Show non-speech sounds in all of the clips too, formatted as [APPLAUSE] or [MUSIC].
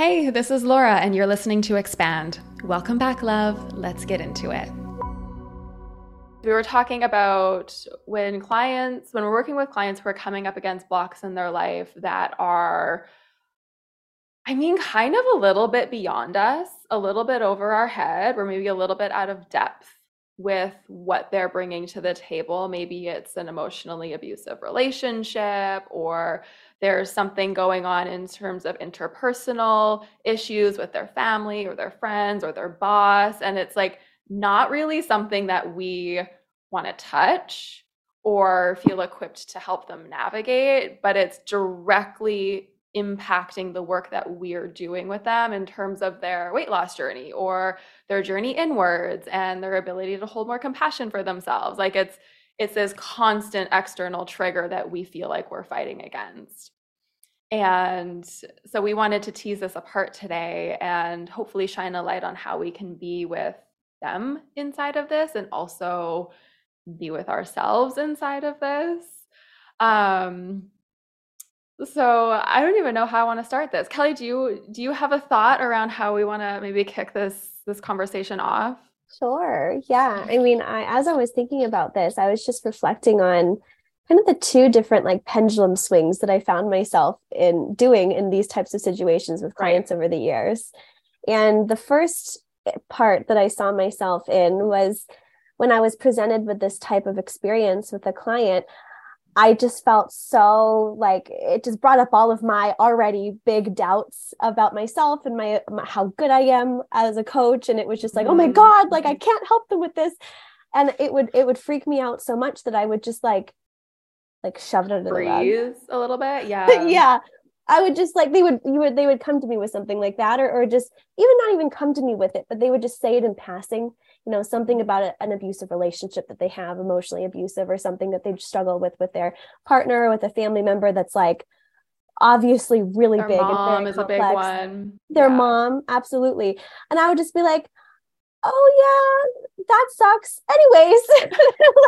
Hey, this is Laura, and you're listening to Expand. Welcome back, love. Let's get into it. We were talking about when clients, when we're working with clients who are coming up against blocks in their life that are, I mean, kind of a little bit beyond us, a little bit over our head, or maybe a little bit out of depth with what they're bringing to the table. Maybe it's an emotionally abusive relationship, or there's something going on in terms of interpersonal issues with their family or their friends or their boss. And it's like not really something that we want to touch or feel equipped to help them navigate, but it's directly impacting the work that we're doing with them in terms of their weight loss journey or their journey inwards and their ability to hold more compassion for themselves like it's it's this constant external trigger that we feel like we're fighting against and so we wanted to tease this apart today and hopefully shine a light on how we can be with them inside of this and also be with ourselves inside of this um so I don't even know how I want to start this. Kelly, do you do you have a thought around how we want to maybe kick this this conversation off? Sure. Yeah. I mean, I as I was thinking about this, I was just reflecting on kind of the two different like pendulum swings that I found myself in doing in these types of situations with clients right. over the years. And the first part that I saw myself in was when I was presented with this type of experience with a client, I just felt so like it just brought up all of my already big doubts about myself and my, my how good I am as a coach. And it was just like oh my mm-hmm. god like I can't help them with this. And it would it would freak me out so much that I would just like like shove it under Breathe the rug. a little bit? [LAUGHS] Yeah. Yeah. I would just like they would you would they would come to me with something like that or or just even not even come to me with it but they would just say it in passing you know something about a, an abusive relationship that they have emotionally abusive or something that they struggle with with their partner or with a family member that's like obviously really their big mom and very is complex. a big one their yeah. mom absolutely and i would just be like oh yeah that sucks anyways [LAUGHS]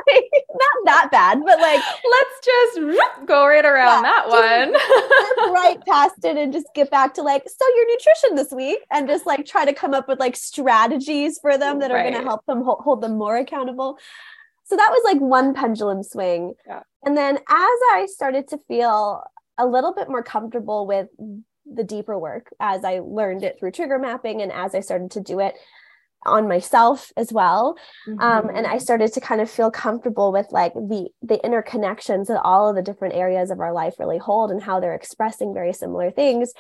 like not that bad but like let's just go right around yeah, that one [LAUGHS] right past it and just get back to like so your nutrition this week and just like try to come up with like strategies for them that are right. going to help them hold, hold them more accountable so that was like one pendulum swing yeah. and then as i started to feel a little bit more comfortable with the deeper work as I learned it through trigger mapping and as I started to do it on myself as well mm-hmm. um, and i mm-hmm. started to kind of feel comfortable with like the the interconnections that all of the different areas of our life really hold and how they're expressing very similar things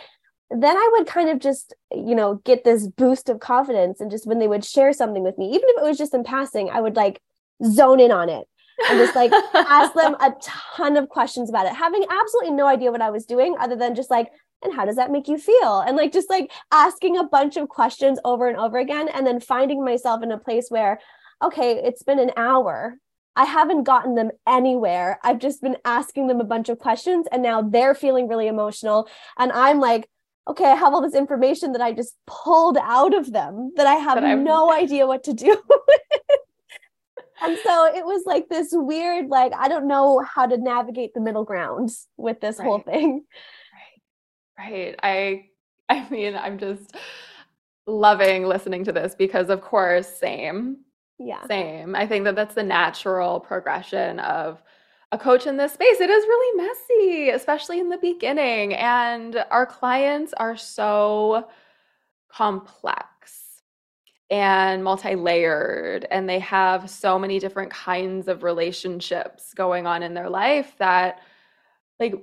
then i would kind of just you know get this boost of confidence and just when they would share something with me even if it was just in passing i would like zone in on it and just like ask them [LAUGHS] a ton of questions about it having absolutely no idea what i was doing other than just like and how does that make you feel and like just like asking a bunch of questions over and over again and then finding myself in a place where okay it's been an hour I haven't gotten them anywhere. I've just been asking them a bunch of questions and now they're feeling really emotional. And I'm like, okay, I have all this information that I just pulled out of them that I have that no idea what to do. [LAUGHS] and so it was like this weird, like, I don't know how to navigate the middle ground with this right. whole thing. Right. I [LAUGHS] I mean, I'm just loving listening to this because of course, same. Yeah. Same. I think that that's the natural progression of a coach in this space. It is really messy, especially in the beginning, and our clients are so complex and multi-layered and they have so many different kinds of relationships going on in their life that like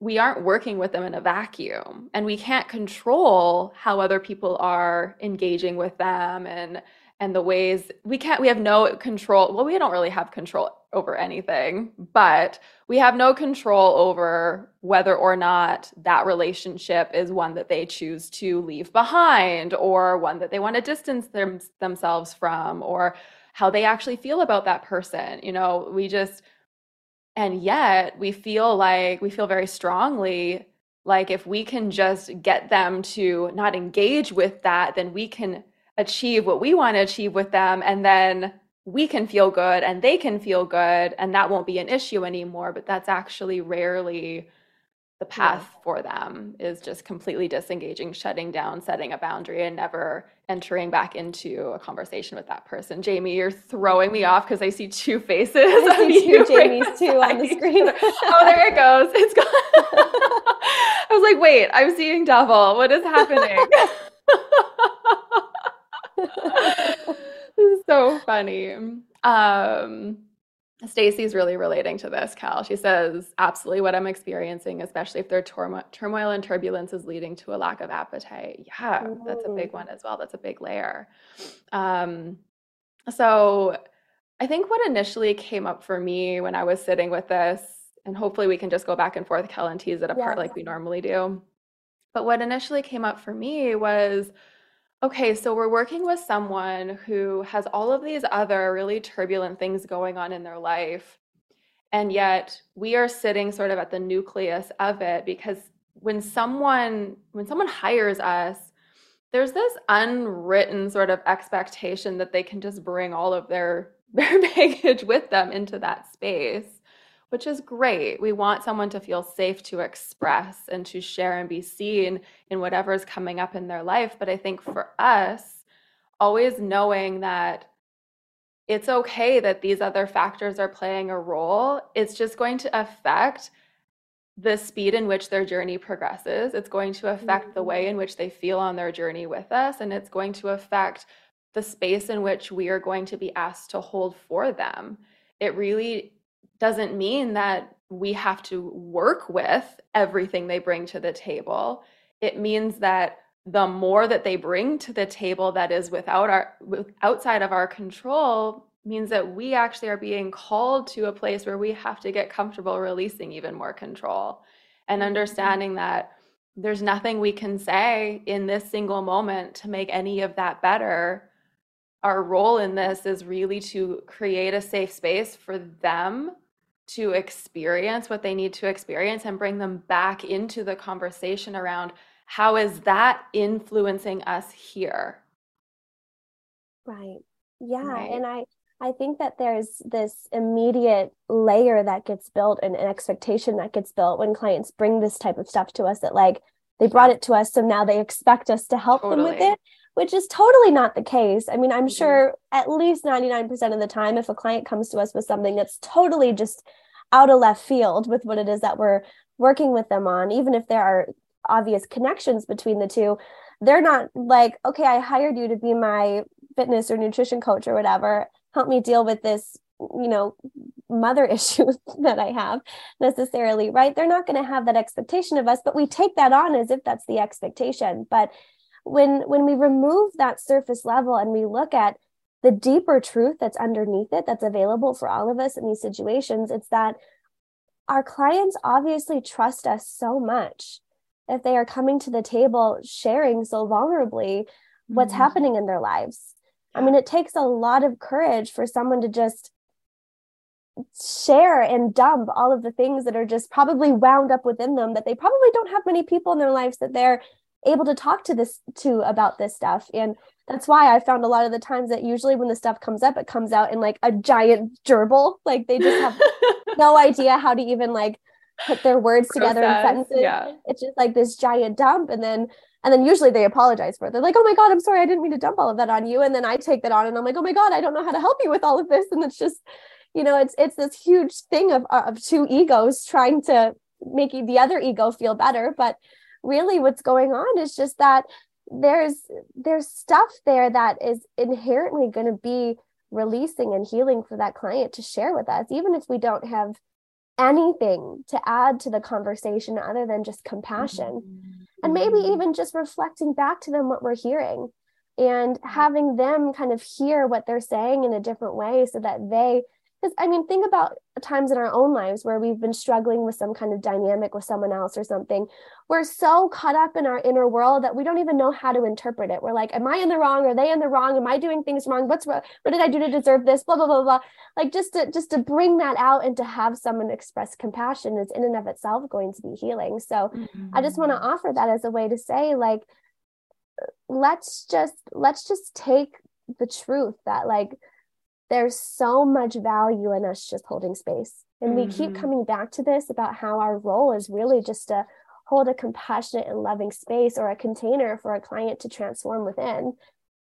we aren't working with them in a vacuum and we can't control how other people are engaging with them and and the ways we can't we have no control well we don't really have control over anything but we have no control over whether or not that relationship is one that they choose to leave behind or one that they want to distance them, themselves from or how they actually feel about that person you know? We just and yet we feel like we feel very strongly like if we can just get them to not engage with that then we can achieve what we want to achieve with them and then we can feel good and they can feel good and that won't be an issue anymore but that's actually rarely the path yeah. for them is just completely disengaging, shutting down, setting a boundary, and never entering back into a conversation with that person. Jamie, you're throwing me off because I see two faces. I see two [LAUGHS] Jamies too on the screen. oh, there it goes. It's gone. [LAUGHS] I was like, wait, I'm seeing double. What is happening? [LAUGHS] this is so funny. Um, Stacy's really relating to this, Cal. She says, absolutely what I'm experiencing, especially if their turmoil and turbulence is leading to a lack of appetite. Yeah, Ooh. that's a big one as well. That's a big layer. Um, so I think what initially came up for me when I was sitting with this, and hopefully we can just go back and forth, Kel, and tease it apart yeah. like we normally do. But what initially came up for me was Okay, so we're working with someone who has all of these other really turbulent things going on in their life. And yet we are sitting sort of at the nucleus of it because when someone when someone hires us, there's this unwritten sort of expectation that they can just bring all of their [LAUGHS] their baggage with them into that space which is great. We want someone to feel safe to express and to share and be seen in whatever is coming up in their life. But I think for us, always knowing that it's okay that these other factors are playing a role, it's just going to affect the speed in which their journey progresses. It's going to affect the way mm-hmm. in which they feel on their journey with us. And it's going to affect the space in which we are going to be asked to hold for them. It really doesn't mean that we have to work with everything they bring to the table. It means that the more that they bring to the table that is without our outside of our control means that we actually are being called to a place where we have to get comfortable releasing even more control and mm-hmm. understanding that there's nothing we can say in this single moment to make any of that better our role in this is really to create a safe space for them to experience what they need to experience and bring them back into the conversation around how is that influencing us here right yeah right. and i i think that there's this immediate layer that gets built and an expectation that gets built when clients bring this type of stuff to us that like they brought it to us so now they expect us to help totally. them with it which is totally not the case. I mean, I'm sure at least 99% of the time, if a client comes to us with something that's totally just out of left field with what it is that we're working with them on, even if there are obvious connections between the two, they're not like, okay, I hired you to be my fitness or nutrition coach or whatever. Help me deal with this, you know, mother [LAUGHS] issue that I have necessarily, right? They're not going to have that expectation of us, but we take that on as if that's the expectation. But when when we remove that surface level and we look at the deeper truth that's underneath it that's available for all of us in these situations it's that our clients obviously trust us so much if they are coming to the table sharing so vulnerably what's mm-hmm. happening in their lives i mean it takes a lot of courage for someone to just share and dump all of the things that are just probably wound up within them that they probably don't have many people in their lives that they're able to talk to this to about this stuff. And that's why i found a lot of the times that usually when the stuff comes up it comes out in like a giant gerbil. Like they just have [LAUGHS] no idea how to even like put their words Process, together in sentences. yeah. it's just like this giant dump and then and then usually they apologize for it. They're like oh my god i'm sorry i didn't mean to dump all of that on you. And then i take that on and i'm like oh my god i don't know how to help you with all of this. And it's just you know it's it's this huge thing of of two egos trying to make the other ego feel better. But really what's going on is just that there's there's stuff there that is inherently going to be releasing and healing for that client to share with us even if we don't have anything to add to the conversation other than just compassion mm-hmm. and maybe mm-hmm. even just reflecting back to them what we're hearing and having them kind of hear what they're saying in a different way so that they because I mean, think about times in our own lives where we've been struggling with some kind of dynamic with someone else or something. We're so caught up in our inner world that we don't even know how to interpret it. We're like, am I in the wrong? Are they in the wrong? Am I doing things wrong? What's what did I do to deserve this? Blah blah blah blah. Like just to just to bring that out and to have someone express compassion is in and of itself going to be healing. So mm-hmm. I just want to offer that as a way to say, like, let's just let's just take the truth that like there's so much value in us just holding space And mm-hmm. we keep mm-hmm. coming back to this about how our role is really just to hold a compassionate and loving space or a container for a client to transform within.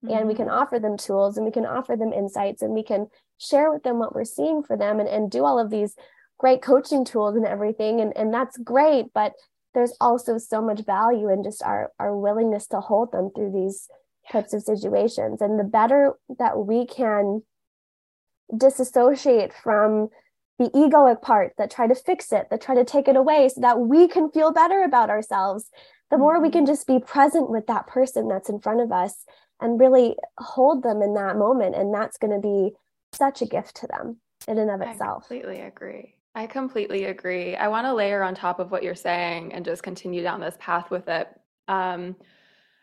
Mm-hmm. And we can mm-hmm. offer them tools and we can offer them insights and we can share with them what we're seeing for them and, and do all of these great coaching tools and everything. And, and that's great. But there's also so much value in just our, our willingness to hold them through these types of situations. And the better that we can disassociate from the egoic part that try to fix it, that try to take it away so that we can feel better about ourselves, the more we mm-hmm. can just be present with that person that's in front of us and really hold them in that moment. And that's going to be such a gift to them in and of itself. I completely agree. I completely agree. I want to layer on top of what you're saying and just continue down this path with it. Um,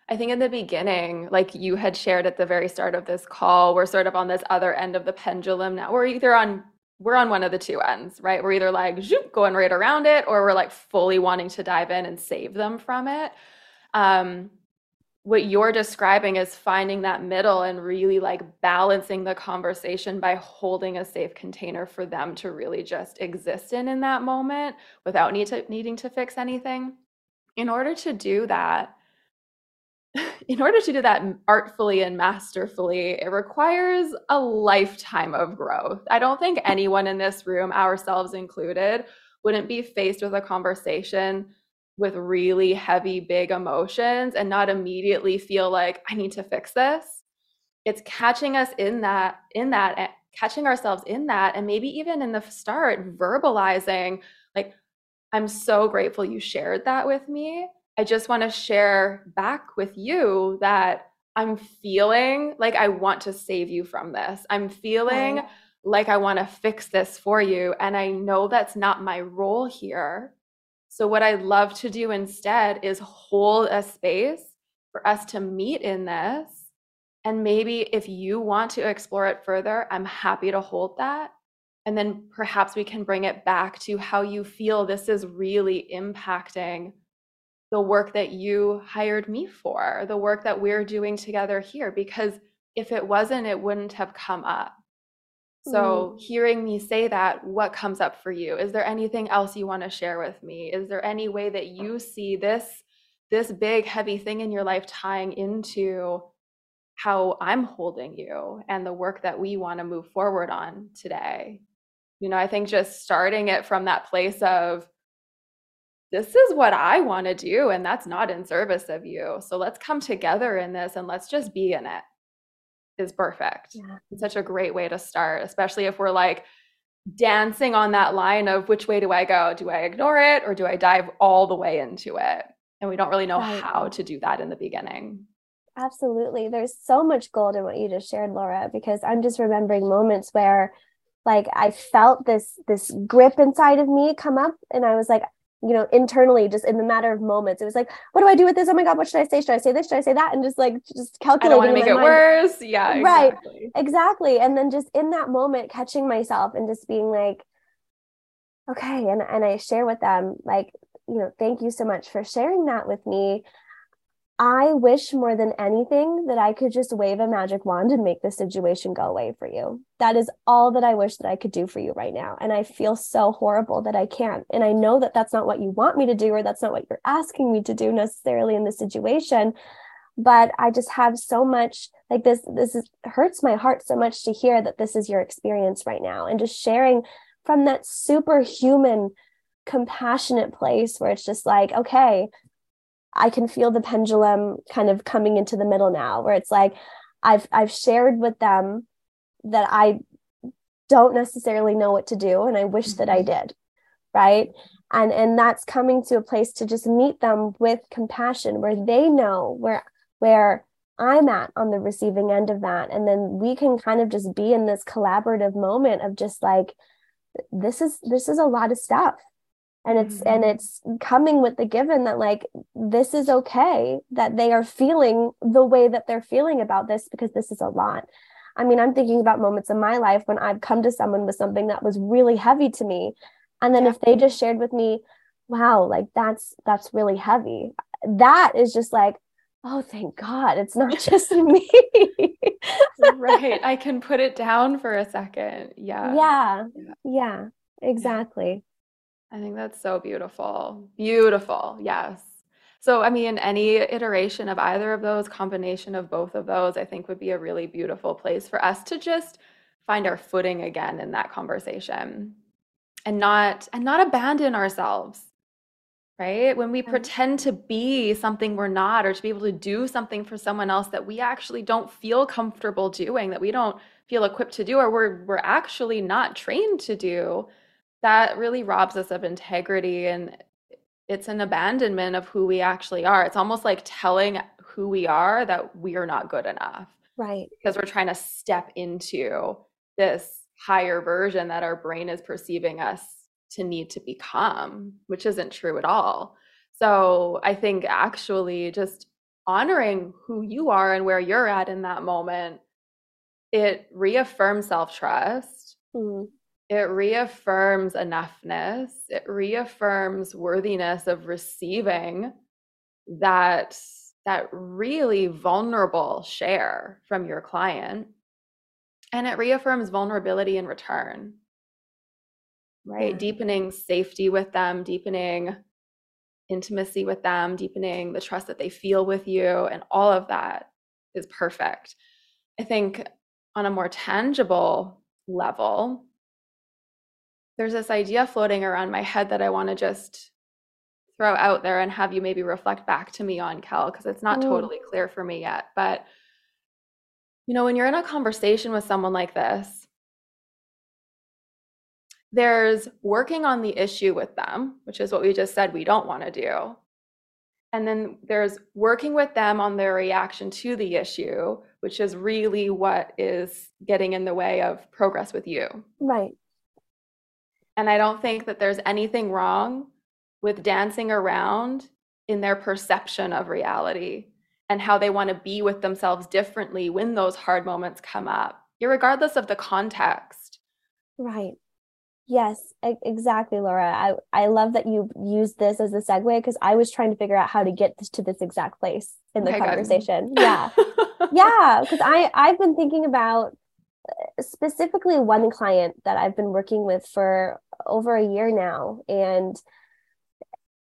I think in the beginning, like you had shared at the very start of this call, we're sort of on this other end of the pendulum now. We're either on we're on one of the two ends, right? We're either like zoop, going right around it, or we're like fully wanting to dive in and save them from it. Um, what you're describing is finding that middle and really like balancing the conversation by holding a safe container for them to really just exist in in that moment without need to, needing to fix anything. In order to do that, [LAUGHS] in order to do that artfully and masterfully, it requires a lifetime of growth. I don't think anyone in this room, ourselves included, wouldn't be faced with a conversation with really heavy, big emotions and not immediately feel like, I need to fix this. It's catching us in that, in that, eh, catching ourselves in that, and maybe even in the start, verbalizing, like, I'm so grateful you shared that with me I just want to share back with you that I'm feeling like I want to save you from this. I'm feeling right. like I want to fix this for you. And I know that's not my role here. So, what I'd love to do instead is hold a space for us to meet in this. And maybe if you want to explore it further, I'm happy to hold that. And then perhaps we can bring it back to how you feel this is really impacting the work that you hired me for, the work that we're doing together here, because if it wasn't, it wouldn't have come up. So, mm. hearing me say that, what comes up for you? Is there anything else you want to share with me? Is there any way that you see this this big heavy thing in your life tying into how I'm holding you and the work that we want to move forward on today? You know, I think just starting it from that place of this is what I want to do, and that's not in service of you. So let's come together in this and let's just be in it is perfect. Yeah. It's such a great way to start, especially if we're like dancing on that line of which way do I go? Do I ignore it or do I dive all the way into it? And we don't really know right. how to do that in the beginning. Absolutely. There's so much gold in what you just shared, Laura, because I'm just remembering moments where like I felt this this grip inside of me come up and I was like you know, internally, just in the matter of moments, it was like, what do I do with this? Oh my God, what should I say? Should I say this? Should I say that? And just like, just calculating. I don't want to make it mind. worse. Yeah. Right. Exactly. exactly. And then just in that moment, catching myself and just being like, okay. And, and I share with them, like, you know, thank you so much for sharing that with me. I wish more than anything that I could just wave a magic wand and make the situation go away for you. That is all that I wish that I could do for you right now. And I feel so horrible that I can't. And I know that that's not what you want me to do, or that's not what you're asking me to do necessarily in this situation. But I just have so much like this, this is, hurts my heart so much to hear that this is your experience right now. And just sharing from that superhuman, compassionate place where it's just like, okay, I can feel the pendulum kind of coming into the middle now where it's like I've I've shared with them that I don't necessarily know what to do and I wish that I mm-hmm. did right? And and that's coming to a place to just meet them with compassion where they know where where I'm at on the receiving end of that. And then we can kind of just be in this collaborative moment of just like this is this is a lot of stuff and it's mm-hmm. and it's coming with the given that like this is okay that they are feeling the way that they're feeling about this because this is a lot. I mean i'm thinking about moments in my life when i've come to someone with something that was really heavy to me. And then yeah. if they just shared with me wow like that's that's really heavy that is just like oh thank god it's not [LAUGHS] just me. Right. I can put it down for a second. Yeah. Yeah yeah. exactly i think that's so beautiful. Beautiful yes. So i mean any iteration of either of those combination of both of those i think would be a really beautiful place for us to just find our footing again in that conversation and not and not abandon ourselves right? When we pretend to be something we're not or to be able to do something for someone else that we actually don't feel comfortable doing that we don't feel equipped to do or we're we're actually not trained to do that really robs us of integrity and it's an abandonment of who we actually are it's almost like telling who we are that we are not good enough right because we're trying to step into this higher version that our brain is perceiving us to need to become, which isn't true at all. So I think actually just honoring who you are and where you're at in that moment, it reaffirms self trust. Mm. It reaffirms enoughness. It reaffirms worthiness of receiving that that really vulnerable share from your client and it reaffirms vulnerability in return right yeah. deepening safety with them deepening intimacy with them deepening the trust that they feel with you and all of that is perfect i think on a more tangible level there's this idea floating around my head that i want to just throw out there and have you maybe reflect back to me on kel because it's not mm. totally clear for me yet but you know, when you're in a conversation with someone like this, there's working on the issue with them, which is what we just said we don't want to do. And then there's working with them on their reaction to the issue, which is really what is getting in the way of progress with you. Right. And I don't think that there's anything wrong with dancing around in their perception of reality and how they want to be with themselves differently when those hard moments come up, regardless of the context. Right. Yes, exactly, Laura. I, I love that you used this as a segue because I was trying to figure out how to get to this exact place in the okay, conversation. Good. [LAUGHS] Yeah. yeah. Because I I've been thinking about uh, specifically one client that I've been working with for over a year now. And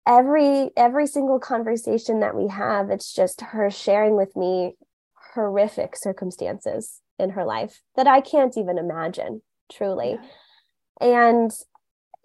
every every single conversation that we have it's just her sharing with me horrific circumstances in her life that I can't even imagine truly yeah. and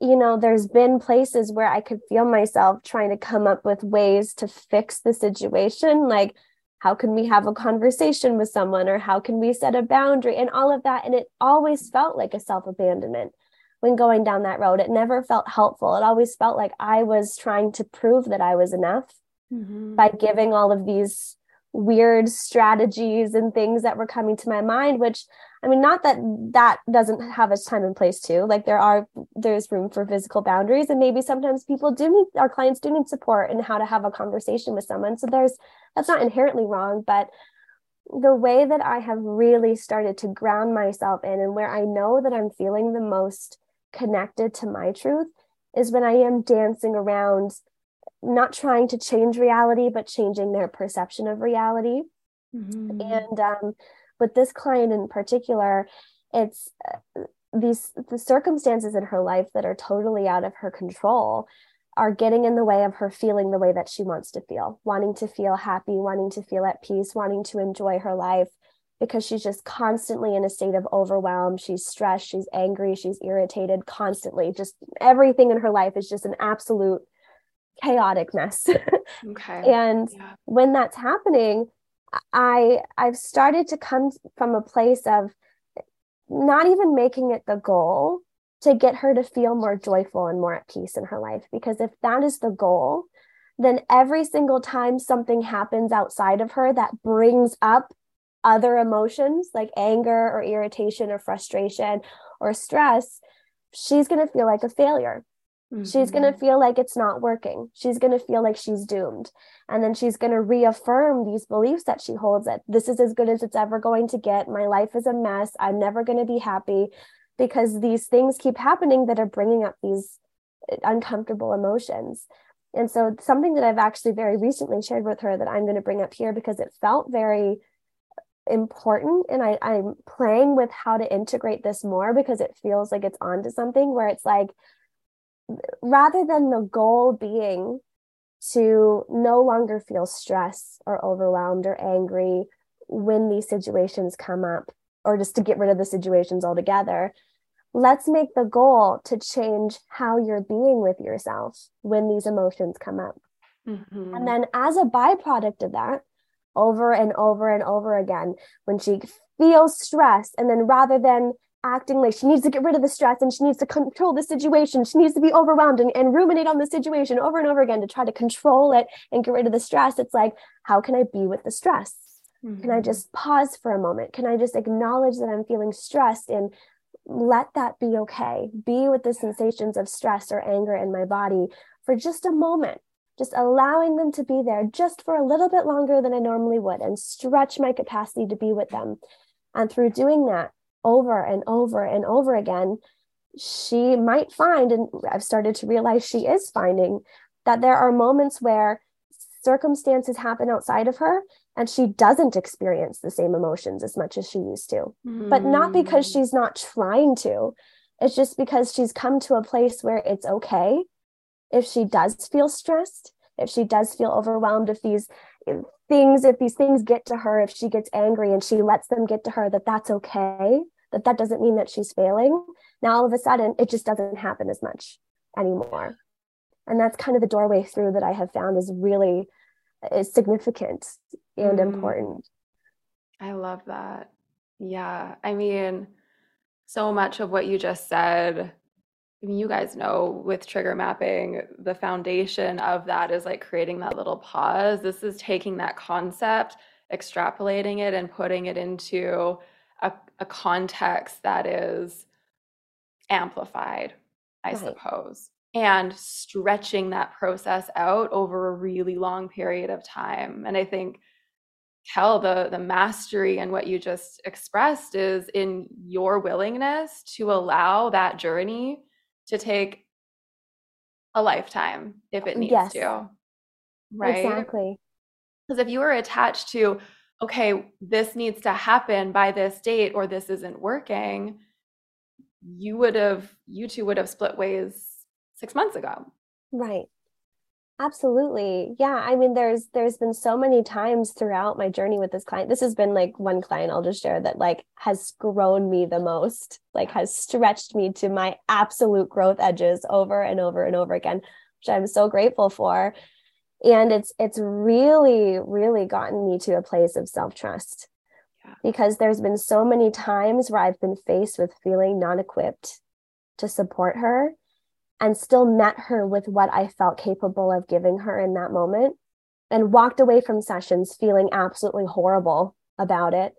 you know there's been places where I could feel myself trying to come up with ways to fix the situation like how can we have a conversation with someone or how can we set a boundary and all of that and it always felt like a self abandonment when going down that road. It never felt helpful. It always felt like I was trying to prove that I was enough mm-hmm. by giving all of these weird strategies and things that were coming to my mind which i mean not that that doesn't have its time and place too like there are there's room for physical boundaries and maybe sometimes people do need our clients do need support in how to have a conversation with someone so there's that's not inherently wrong but the way that i have really started to ground myself in and where i know that i'm feeling the most connected to my truth is when I am dancing around, not trying to change reality, but changing their perception of reality. Mm-hmm. And um, with this client in particular, it's uh, these the circumstances in her life that are totally out of her control are getting in the way of her feeling the way that she wants to feel, wanting to feel happy, wanting to feel at peace, wanting to enjoy her life because she's just constantly in a state of overwhelm. She's stressed, she's angry, she's irritated constantly. Just everything in her life is just an absolute chaotic mess. [LAUGHS] Okay. and yeah. when that's happening, I I've started to come from a place of not even making it the goal to get her to feel more joyful and more at peace in her life because if that is the goal, then every single time something happens outside of her that brings up other emotions like anger or irritation or frustration or stress, she's going to feel like a failure. Mm-hmm. She's going to feel like it's not working. She's going to feel like she's doomed. And then she's going to reaffirm these beliefs that she holds that this is as good as it's ever going to get. My life is a mess. I'm never going to be happy because these things keep happening that are bringing up these uh, uncomfortable emotions. And so, something that I've actually very recently shared with her that I'm going to bring up here because it felt very important and I, i'm playing with how to integrate this more because it feels like it's onto something where it's like rather than the goal being to no longer feel stress or overwhelmed or angry when these situations come up or just to get rid of the situations altogether let's make the goal to change how you're being with yourself when these emotions come up mm-hmm. and then as a byproduct of that over and over and over again when she feels stress and then rather than acting like she needs to get rid of the stress and she needs to control the situation she needs to be overwhelmed and, and ruminate on the situation over and over again to try to control it and get rid of the stress it's like how can i be with the stress mm-hmm. can i mm-hmm. just pause for a moment can i just acknowledge that i'm feeling stressed and let that be okay be with the sensations of stress or anger in my body for just a moment just allowing them to be there just for a little bit longer than I normally would and stretch my capacity to be with them. And through doing that over and over and over again, she might find, and I've started to realize she is finding, that there are moments where circumstances happen outside of her and she doesn't experience the same emotions as much as she used to. Mm. But not because hmm. she's not trying to, it's just because she's come to a place where it's okay if she does feel stressed, if she does feel overwhelmed, if these things, if these things get to her, if she gets angry and she lets them get to her, that that's okay, that that doesn't mean that she's failing. Now, all of a sudden, it just doesn't happen as much anymore. And that's kind of the doorway through that I have found is really is significant and mm. important. I love that. Yeah. I mean, so much of what you just said I mean, you guys know with trigger mapping, the foundation of that is like creating that little pause. This is taking that concept, extrapolating it, and putting it into a, a context that is amplified, I right. suppose, and stretching that process out over a really long period of time. And I think Kel, the the mastery and what you just expressed is in your willingness to allow that journey to take a lifetime if it oh, needs yes. to. Right? Exactly. Because if you were attached to, okay, this needs to happen by this date or this isn't working, you would have, you two would have split ways six months ago. Right. Absolutely. Yeah. I mean, there's there's been so many times throughout my journey with this client. This has been like one client I'll just share that like has grown me the most, like has stretched me to my absolute growth edges over and over and over again, which I'm so grateful for. And it's it's really, really gotten me to a place of self-trust. Yeah. Because there's been so many times where I've been faced with feeling non-equipped to support her and still met her with what I felt capable of giving her in that moment and walked away from sessions feeling absolutely horrible about it,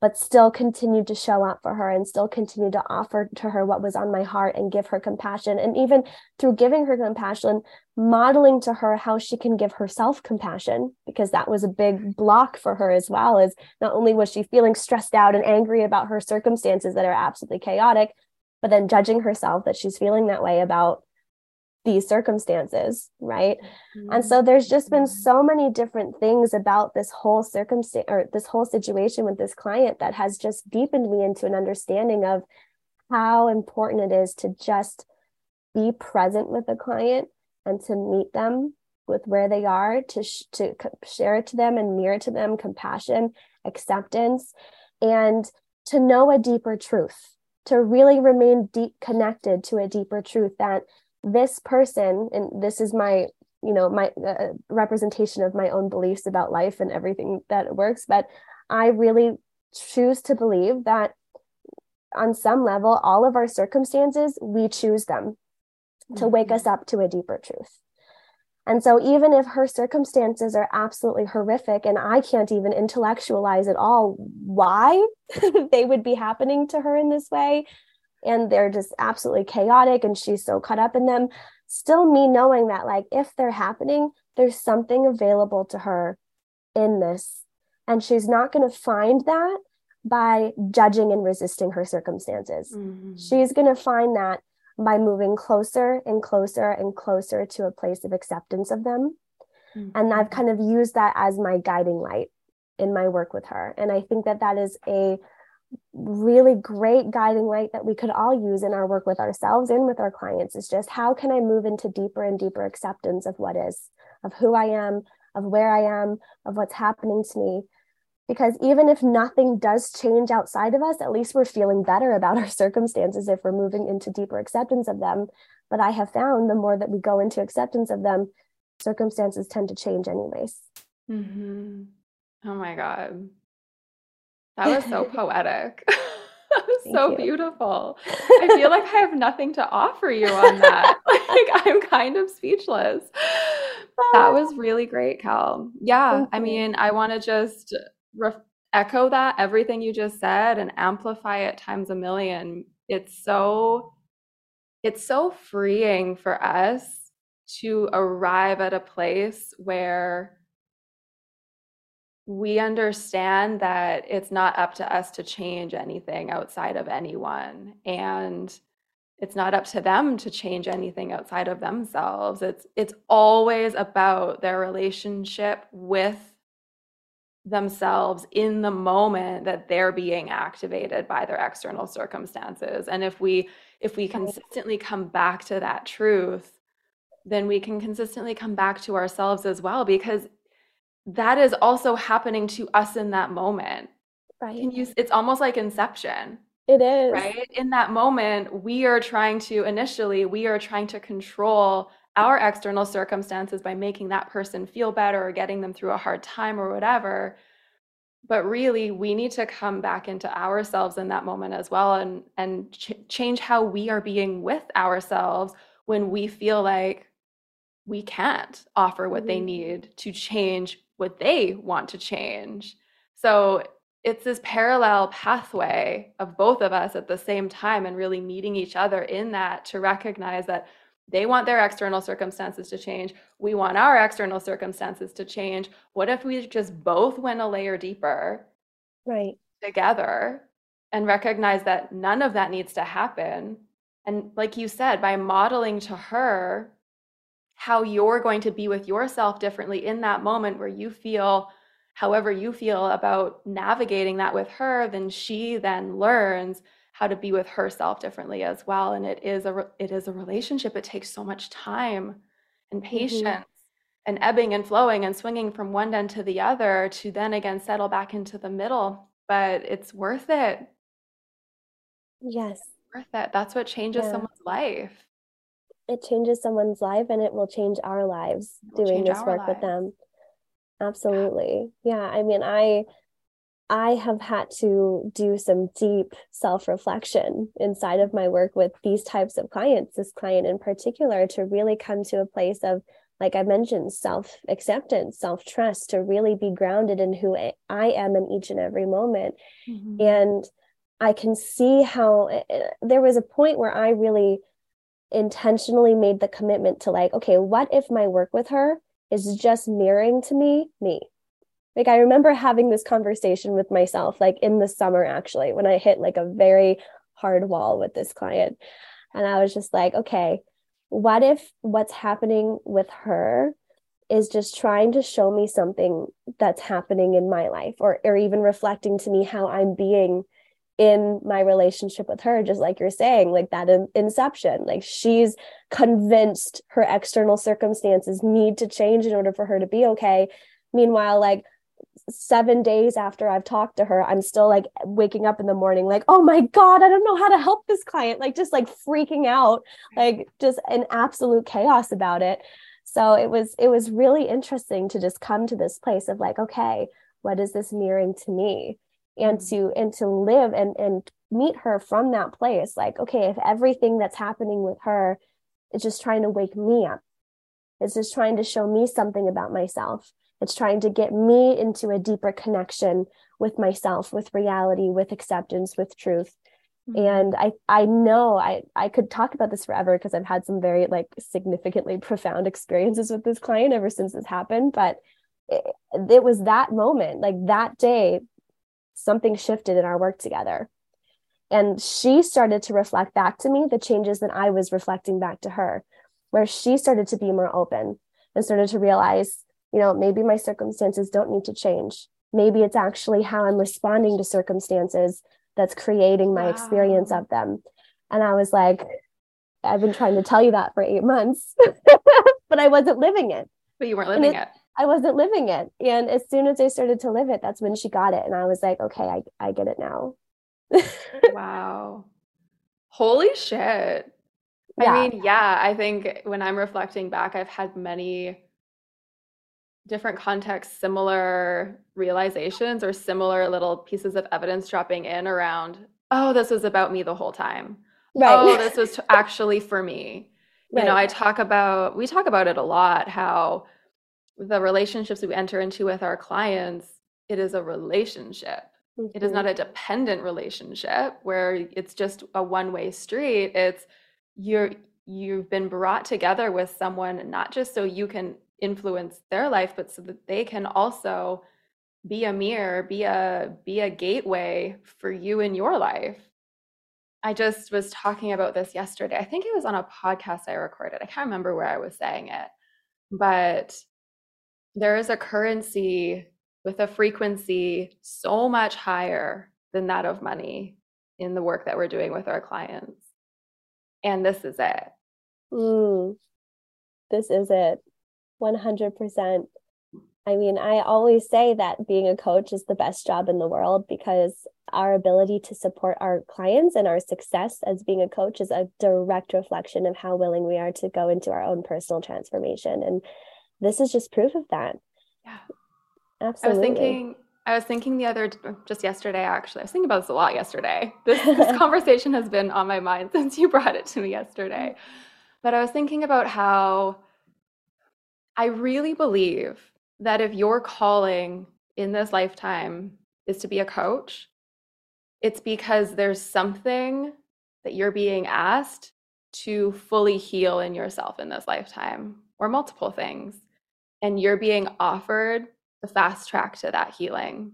but still continued to show up for her and still continued to offer to her what was on my heart and give her compassion. And even through giving her compassion, modeling to her how she can give herself compassion, because that was a big block for her as well. Is not only was she feeling stressed out and angry about her circumstances that are absolutely chaotic, but then judging herself that she's feeling that way about these circumstances right mm-hmm. and so there's just been mm-hmm. so many different things about this whole circumstance or this whole situation with this client that has just deepened me into an understanding of how important it is to just be present with the client and to meet them with where they are to sh- to share it to them and mirror to them compassion acceptance and to know a deeper truth to really remain deep connected to a deeper truth that this person and this is my you know my uh, representation of my own beliefs about life and everything that works but i really choose to believe that on some level all of our circumstances we choose them mm-hmm. to wake us up to a deeper truth and so even if her circumstances are absolutely horrific and i can't even intellectualize at all why [LAUGHS] they would be happening to her in this way and they're just absolutely chaotic and she's so caught up in them still me knowing that like if they're happening there's something available to her in this and she's not going to find that by judging and resisting her circumstances mm-hmm. she's going to find that by moving closer and closer and closer to a place of acceptance of them mm-hmm. and i've kind of used that as my guiding light in my work with her. And I think that that is a really great guiding light that we could all use in our work with ourselves and with our clients is just how can I move into deeper and deeper acceptance of what is, of who I am, of where I am, of what's happening to me. Because even if nothing does change outside of us, at least we're feeling better about our [LAUGHS] circumstances if we're moving into deeper acceptance of them. But I have found the more that we go into acceptance of them, circumstances tend to change, anyways. Mm-hmm. Oh my God. That was so [LAUGHS] poetic. [LAUGHS] that was Thank so you. beautiful. I feel like I have nothing to offer you on that. like I'm kind of speechless. That was really great, Cal. Yeah, I mean, I want to just re- echo that everything you just said and amplify it times a million. It's so it's so freeing for us to arrive at a place where we understand that it's not up to us to change anything outside of anyone and it's not up to them to change anything outside of themselves it's it's always about their relationship with themselves in the moment that they're being activated by their external circumstances and if we if we consistently come back to that truth then we can consistently come back to ourselves as well because that is also happening to us in that moment. Right. Can you it's almost like inception. It is. Right? In that moment, we are trying to initially we are trying to control our external circumstances by making that person feel better or getting them through a hard time or whatever. But really, we need to come back into ourselves in that moment as well and and ch- change how we are being with ourselves when we feel like we can't offer what they mm-hmm. need to change what they want to change. So it's this parallel pathway of both of us at the same time and really meeting each other in that to recognize that they want their external circumstances to change. We want our external circumstances to change. What if we just both went a layer deeper? Right. Together and recognize that none of that needs to happen. And like you said, by modeling to her how you're going to be with yourself differently in that moment where you feel however you feel about navigating that with her then she then learns how to be with herself differently as well and it is a it is a relationship it takes so much time and mm-hmm. patience mm-hmm. and ebbing and flowing and swinging from one end to the other to then again settle back into the middle but it's worth it yes worth it that's what changes yeah. someone's life it changes someone's life and it will change our lives doing this work lives. with them absolutely yeah. yeah i mean i i have had to do some deep self-reflection inside of my work with these types of clients this client in particular to really come to a place of like i mentioned self acceptance self trust to really be grounded in who i am in each and every moment mm-hmm. and i can see how eh, eh, there was a point where i really intentionally made the commitment to like, okay, what if my work with her is just mirroring to me me? Like I remember having this conversation with myself like in the summer actually when I hit like a very hard wall with this client. And I was just like, okay, what if what's happening with her is just trying to show me something that's happening in my life or or even reflecting to me how I'm being in my relationship with her just like you're saying like that in inception like she's convinced her external circumstances need to change in order for her to be okay meanwhile like 7 days after I've talked to her I'm still like waking up in the morning like oh my god I don't know how to help this client like just like freaking out like just an absolute chaos about it so it was it was really interesting to just come to this place of like okay what is this mirroring to me and mm-hmm. to and to live and and meet her from that place like okay if everything that's happening with her is just trying to wake me up it's just trying to show me something about myself it's trying to get me into a deeper connection with myself with reality with acceptance with truth mm-hmm. and i i know i i could talk about this forever because i've had some very like significantly [LAUGHS] profound experiences with this client ever since this happened but it, it was that moment like that day something shifted in our work together. And she started to reflect back to me the changes that I was reflecting back to her, where she started to be more open and started to realize, you know, maybe my circumstances don't need to change. maybe it's actually how i'm responding to circumstances that's creating my wow. experience of them. And i was like i've been trying to tell you that for eight months [LAUGHS] but i wasn't living it. But you weren't living it, it, i wasn't living it. And as soon as i started to live it that's when she got it. And i was like okay i, I get it now. [LAUGHS] Wow. Holy shit. Yeah. I mean, yeah, I think when I'm reflecting back, I've had many different contexts, similar realizations or similar little pieces of evidence dropping in around, oh, this was about me the whole time. Right. Oh, this was [LAUGHS] actually for me. Right. You know, I talk about, we talk about it a lot how the relationships we enter into with our clients, it is a relationship. Mm-hmm. It is mm-hmm. not a dependent relationship where it's just a one way street. It's, you're you've been brought together with someone not just so you can influence their life but so that they can also be a mirror be a be a gateway for you in your life. I just was talking about this yesterday. I think it was on a podcast i recorded. I can't remember where i was saying it but there is a currency with a frequency so much higher than that of money in the work that we're doing with our clients. And this is it. Mm, this is it. 100%. I mean, I always say that being a coach is the best job in the world because our ability to support our clients and our success as being a coach is a direct reflection of how willing we are to go into our own personal transformation. And this is just proof of that. Yeah. Absolutely. I was thinking I was thinking the other, just yesterday, actually. I was thinking about this a lot yesterday. This, this [LAUGHS] conversation has been on my mind [LAUGHS] since you brought it to me yesterday. Mm-hmm. But I was thinking about how I really believe that if your calling in this lifetime is to be a coach, it's because there's something that you're being asked to fully heal in yourself in this lifetime, or multiple things. And you're being offered the fast track to that healing.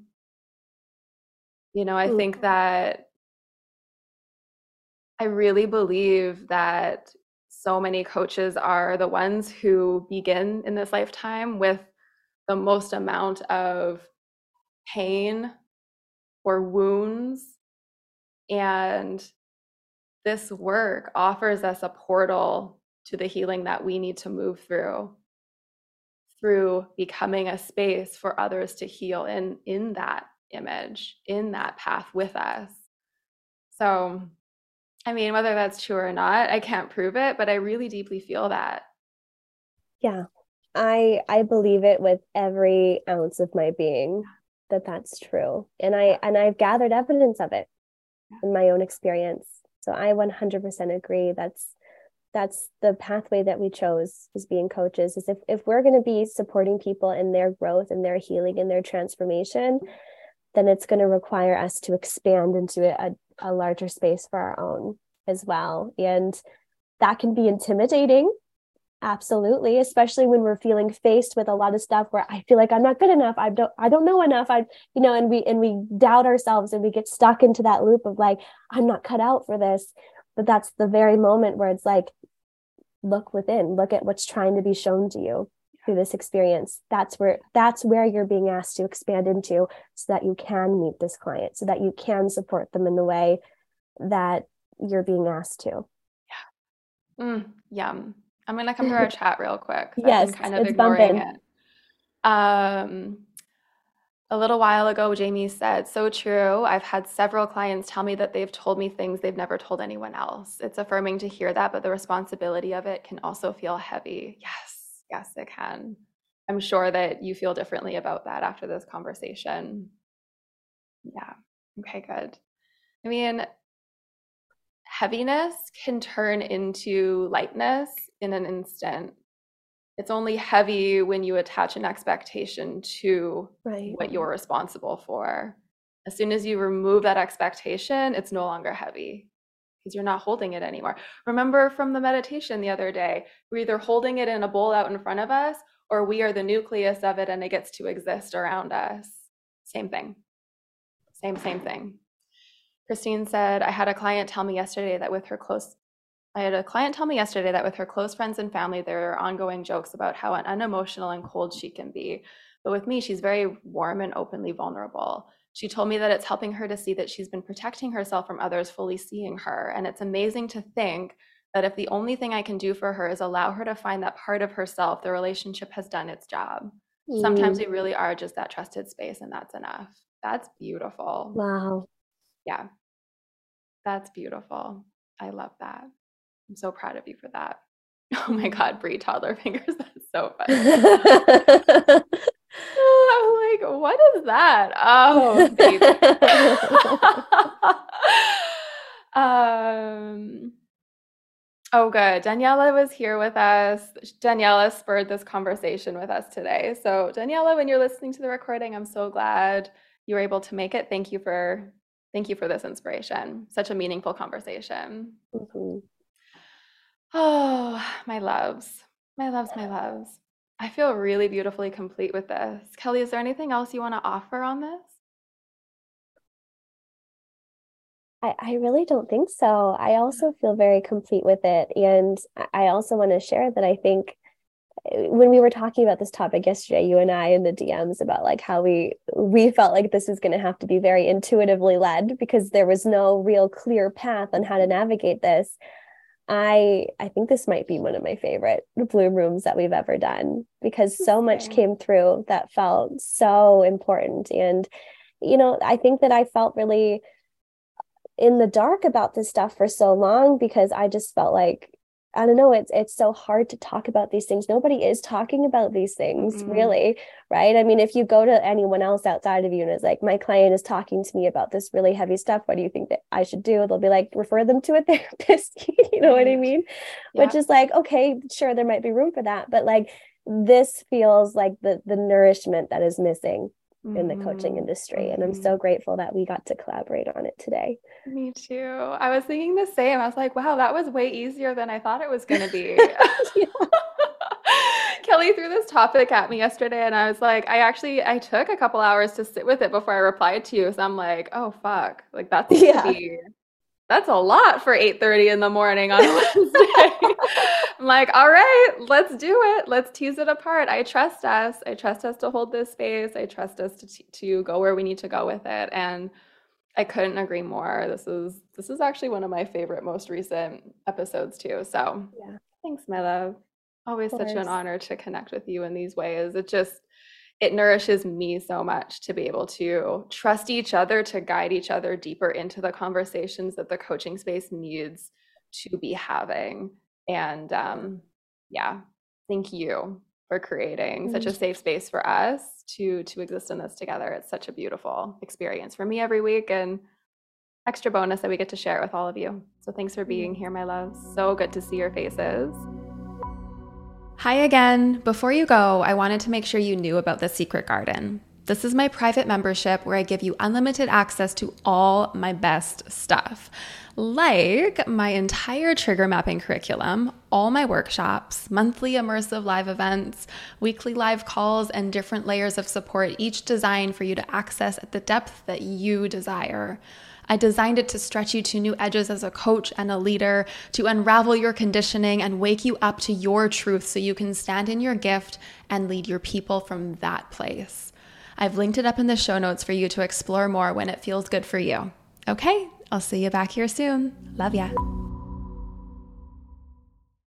You know, I think that I really believe that so many coaches are the ones who begin in this lifetime with the most amount of pain or wounds. And this work offers us a portal to the healing that we need to move through through becoming a space for others to heal in in that image in that path with us so i mean whether that's true or not i can't prove it but i really deeply feel that. Yeah. I i believe it with every ounce of my being that that's true and i and i've gathered evidence of it in my own experience. So i 100% agree. That's that's the pathway that we chose as being coaches is if, if we're going to be supporting people in their growth and their healing and their transformation then it's going to require us to expand into a, a larger space for our own as well. And that can be intimidating. Absolutely especially when we're feeling faced with a lot of stuff where i feel like i'm not good enough. I don't i don't know enough. I you know and we and we doubt ourselves and we get stuck into that loop of like i'm not cut out for this. But that's the very moment where it's like look within look at what's trying to be shown to you through this experience that's where that's where you're being asked to expand into so that you can meet this client so that you can support them in the way that you're being asked to yeah mm, yum i'm gonna come to our [LAUGHS] chat real quick yes kind of ignoring bumping. it um a little while ago, Jamie said, So true. I've had several clients tell me that they've told me things they've never told anyone else. It's affirming to hear that, but the responsibility of it can also feel heavy. Yes, yes, it can. I'm sure that you feel differently about that after this conversation. Yeah. Okay, good. I mean, heaviness can turn into lightness in an instant it's only heavy when you attach an expectation to right. what you're responsible for. As soon as you remove that expectation, it's no longer heavy because you're not holding it anymore. Remember from the meditation the other day, we're either holding it in a bowl out in front of us or we are the nucleus of it and it gets to exist around us. Same thing. Same, same thing. Christine said, I had a client tell me yesterday that with her close I had a client tell me yesterday that with her close friends and family, there are ongoing jokes about how unemotional and cold she can be. But with me, she's very warm and openly vulnerable. She told me that it's helping her to see that she's been protecting herself from others fully seeing her. And it's amazing to think that if the only thing I can do for her is allow her to find that part of herself, the relationship has done its job. Mm. Sometimes we really are just that trusted space, and that's enough. That's beautiful. Wow. Yeah. That's beautiful. I love that. I'm so proud of you for that. [LAUGHS] Oh my God, Brie toddler [LAUGHS] fingers. That's so funny. [LAUGHS] Like, what is that? Oh, baby. [LAUGHS] um, oh, good. Daniela was here with us. Daniela spurred this conversation with us today. So, Daniela, when you're listening to the recording, I'm so glad you were able to make it. Thank you for thank you for this inspiration. Such a meaningful conversation. Mm-hmm. Oh, my loves, my loves, my loves. I feel really beautifully complete with this. Kelly, is there anything else you want to offer on this? I, I really don't think so. I also feel very complete with it. And I also want to share that I think eh, when we were talking about this topic yesterday, you and I in the DMs about like how we we felt like this was going to have to be very intuitively led because there was no real clear path on how to navigate this. I I think this might be one of my favorite blue rooms that we've ever done because so much came through that felt so important. And you know I think that I felt really in the dark about this stuff for so long because I just felt like I don't know, it's it's so hard to talk about these things. Nobody is talking about these things mm-hmm. really, right? I mean, if you go to anyone else outside of you and it's like, my client is talking to me about this really heavy stuff, what do you think that I should do? They'll be like, refer them to a [LAUGHS] therapist. [LAUGHS] you know what I mean? Yeah. Which is like, okay, sure, there might be room for that, but like this feels like the the nourishment that is missing in the coaching mm-hmm. industry. And I'm so mm-hmm. grateful that we got to collaborate on it today. Me too. I was thinking the same. I was like, wow, that was way easier than I thought it was going to be. [LAUGHS] [LAUGHS] Kelly threw this topic at me yesterday and I was like, I actually I took a couple hours to sit with it before I replied to you. So I'm like, oh fuck. Like that's [LAUGHS] yeah. That's a lot for 8.30 in the morning on Wednesday. [LAUGHS] I'm like, all right, let's do it. Let's tease it apart. I trust us. I trust us to hold this space. I trust us to, to go where we need to go with it. And I couldn't agree more. This is this is actually one of my favorite, most recent episodes too. So yeah. thanks, my love. Always such an honor to connect with you in these ways. It just it nourishes me so much to be able to trust each other to guide each other deeper into the conversations that the coaching space needs to be having and um, yeah, thank you for creating such a safe space for us to to exist in this together. It's such a beautiful experience for me every week and extra bonus that we get to share it with all of you. So thanks for being mm-hmm. here, my loves. So good to see your faces. Hi again. Before you go, I wanted to make sure you knew about the Secret Garden. This is my private membership where I give you unlimited access to all my best stuff like my entire trigger mapping curriculum, all my workshops, monthly immersive live events, weekly live calls, and different layers of support, each designed for you to access at the depth that you desire. I designed it to stretch you to new edges as a coach and a leader, to unravel your conditioning and wake you up to your truth so you can stand in your gift and lead your people from that place. I've linked it up in the show notes for you to explore more when it feels good for you. Okay, I'll see you back here soon. Love ya.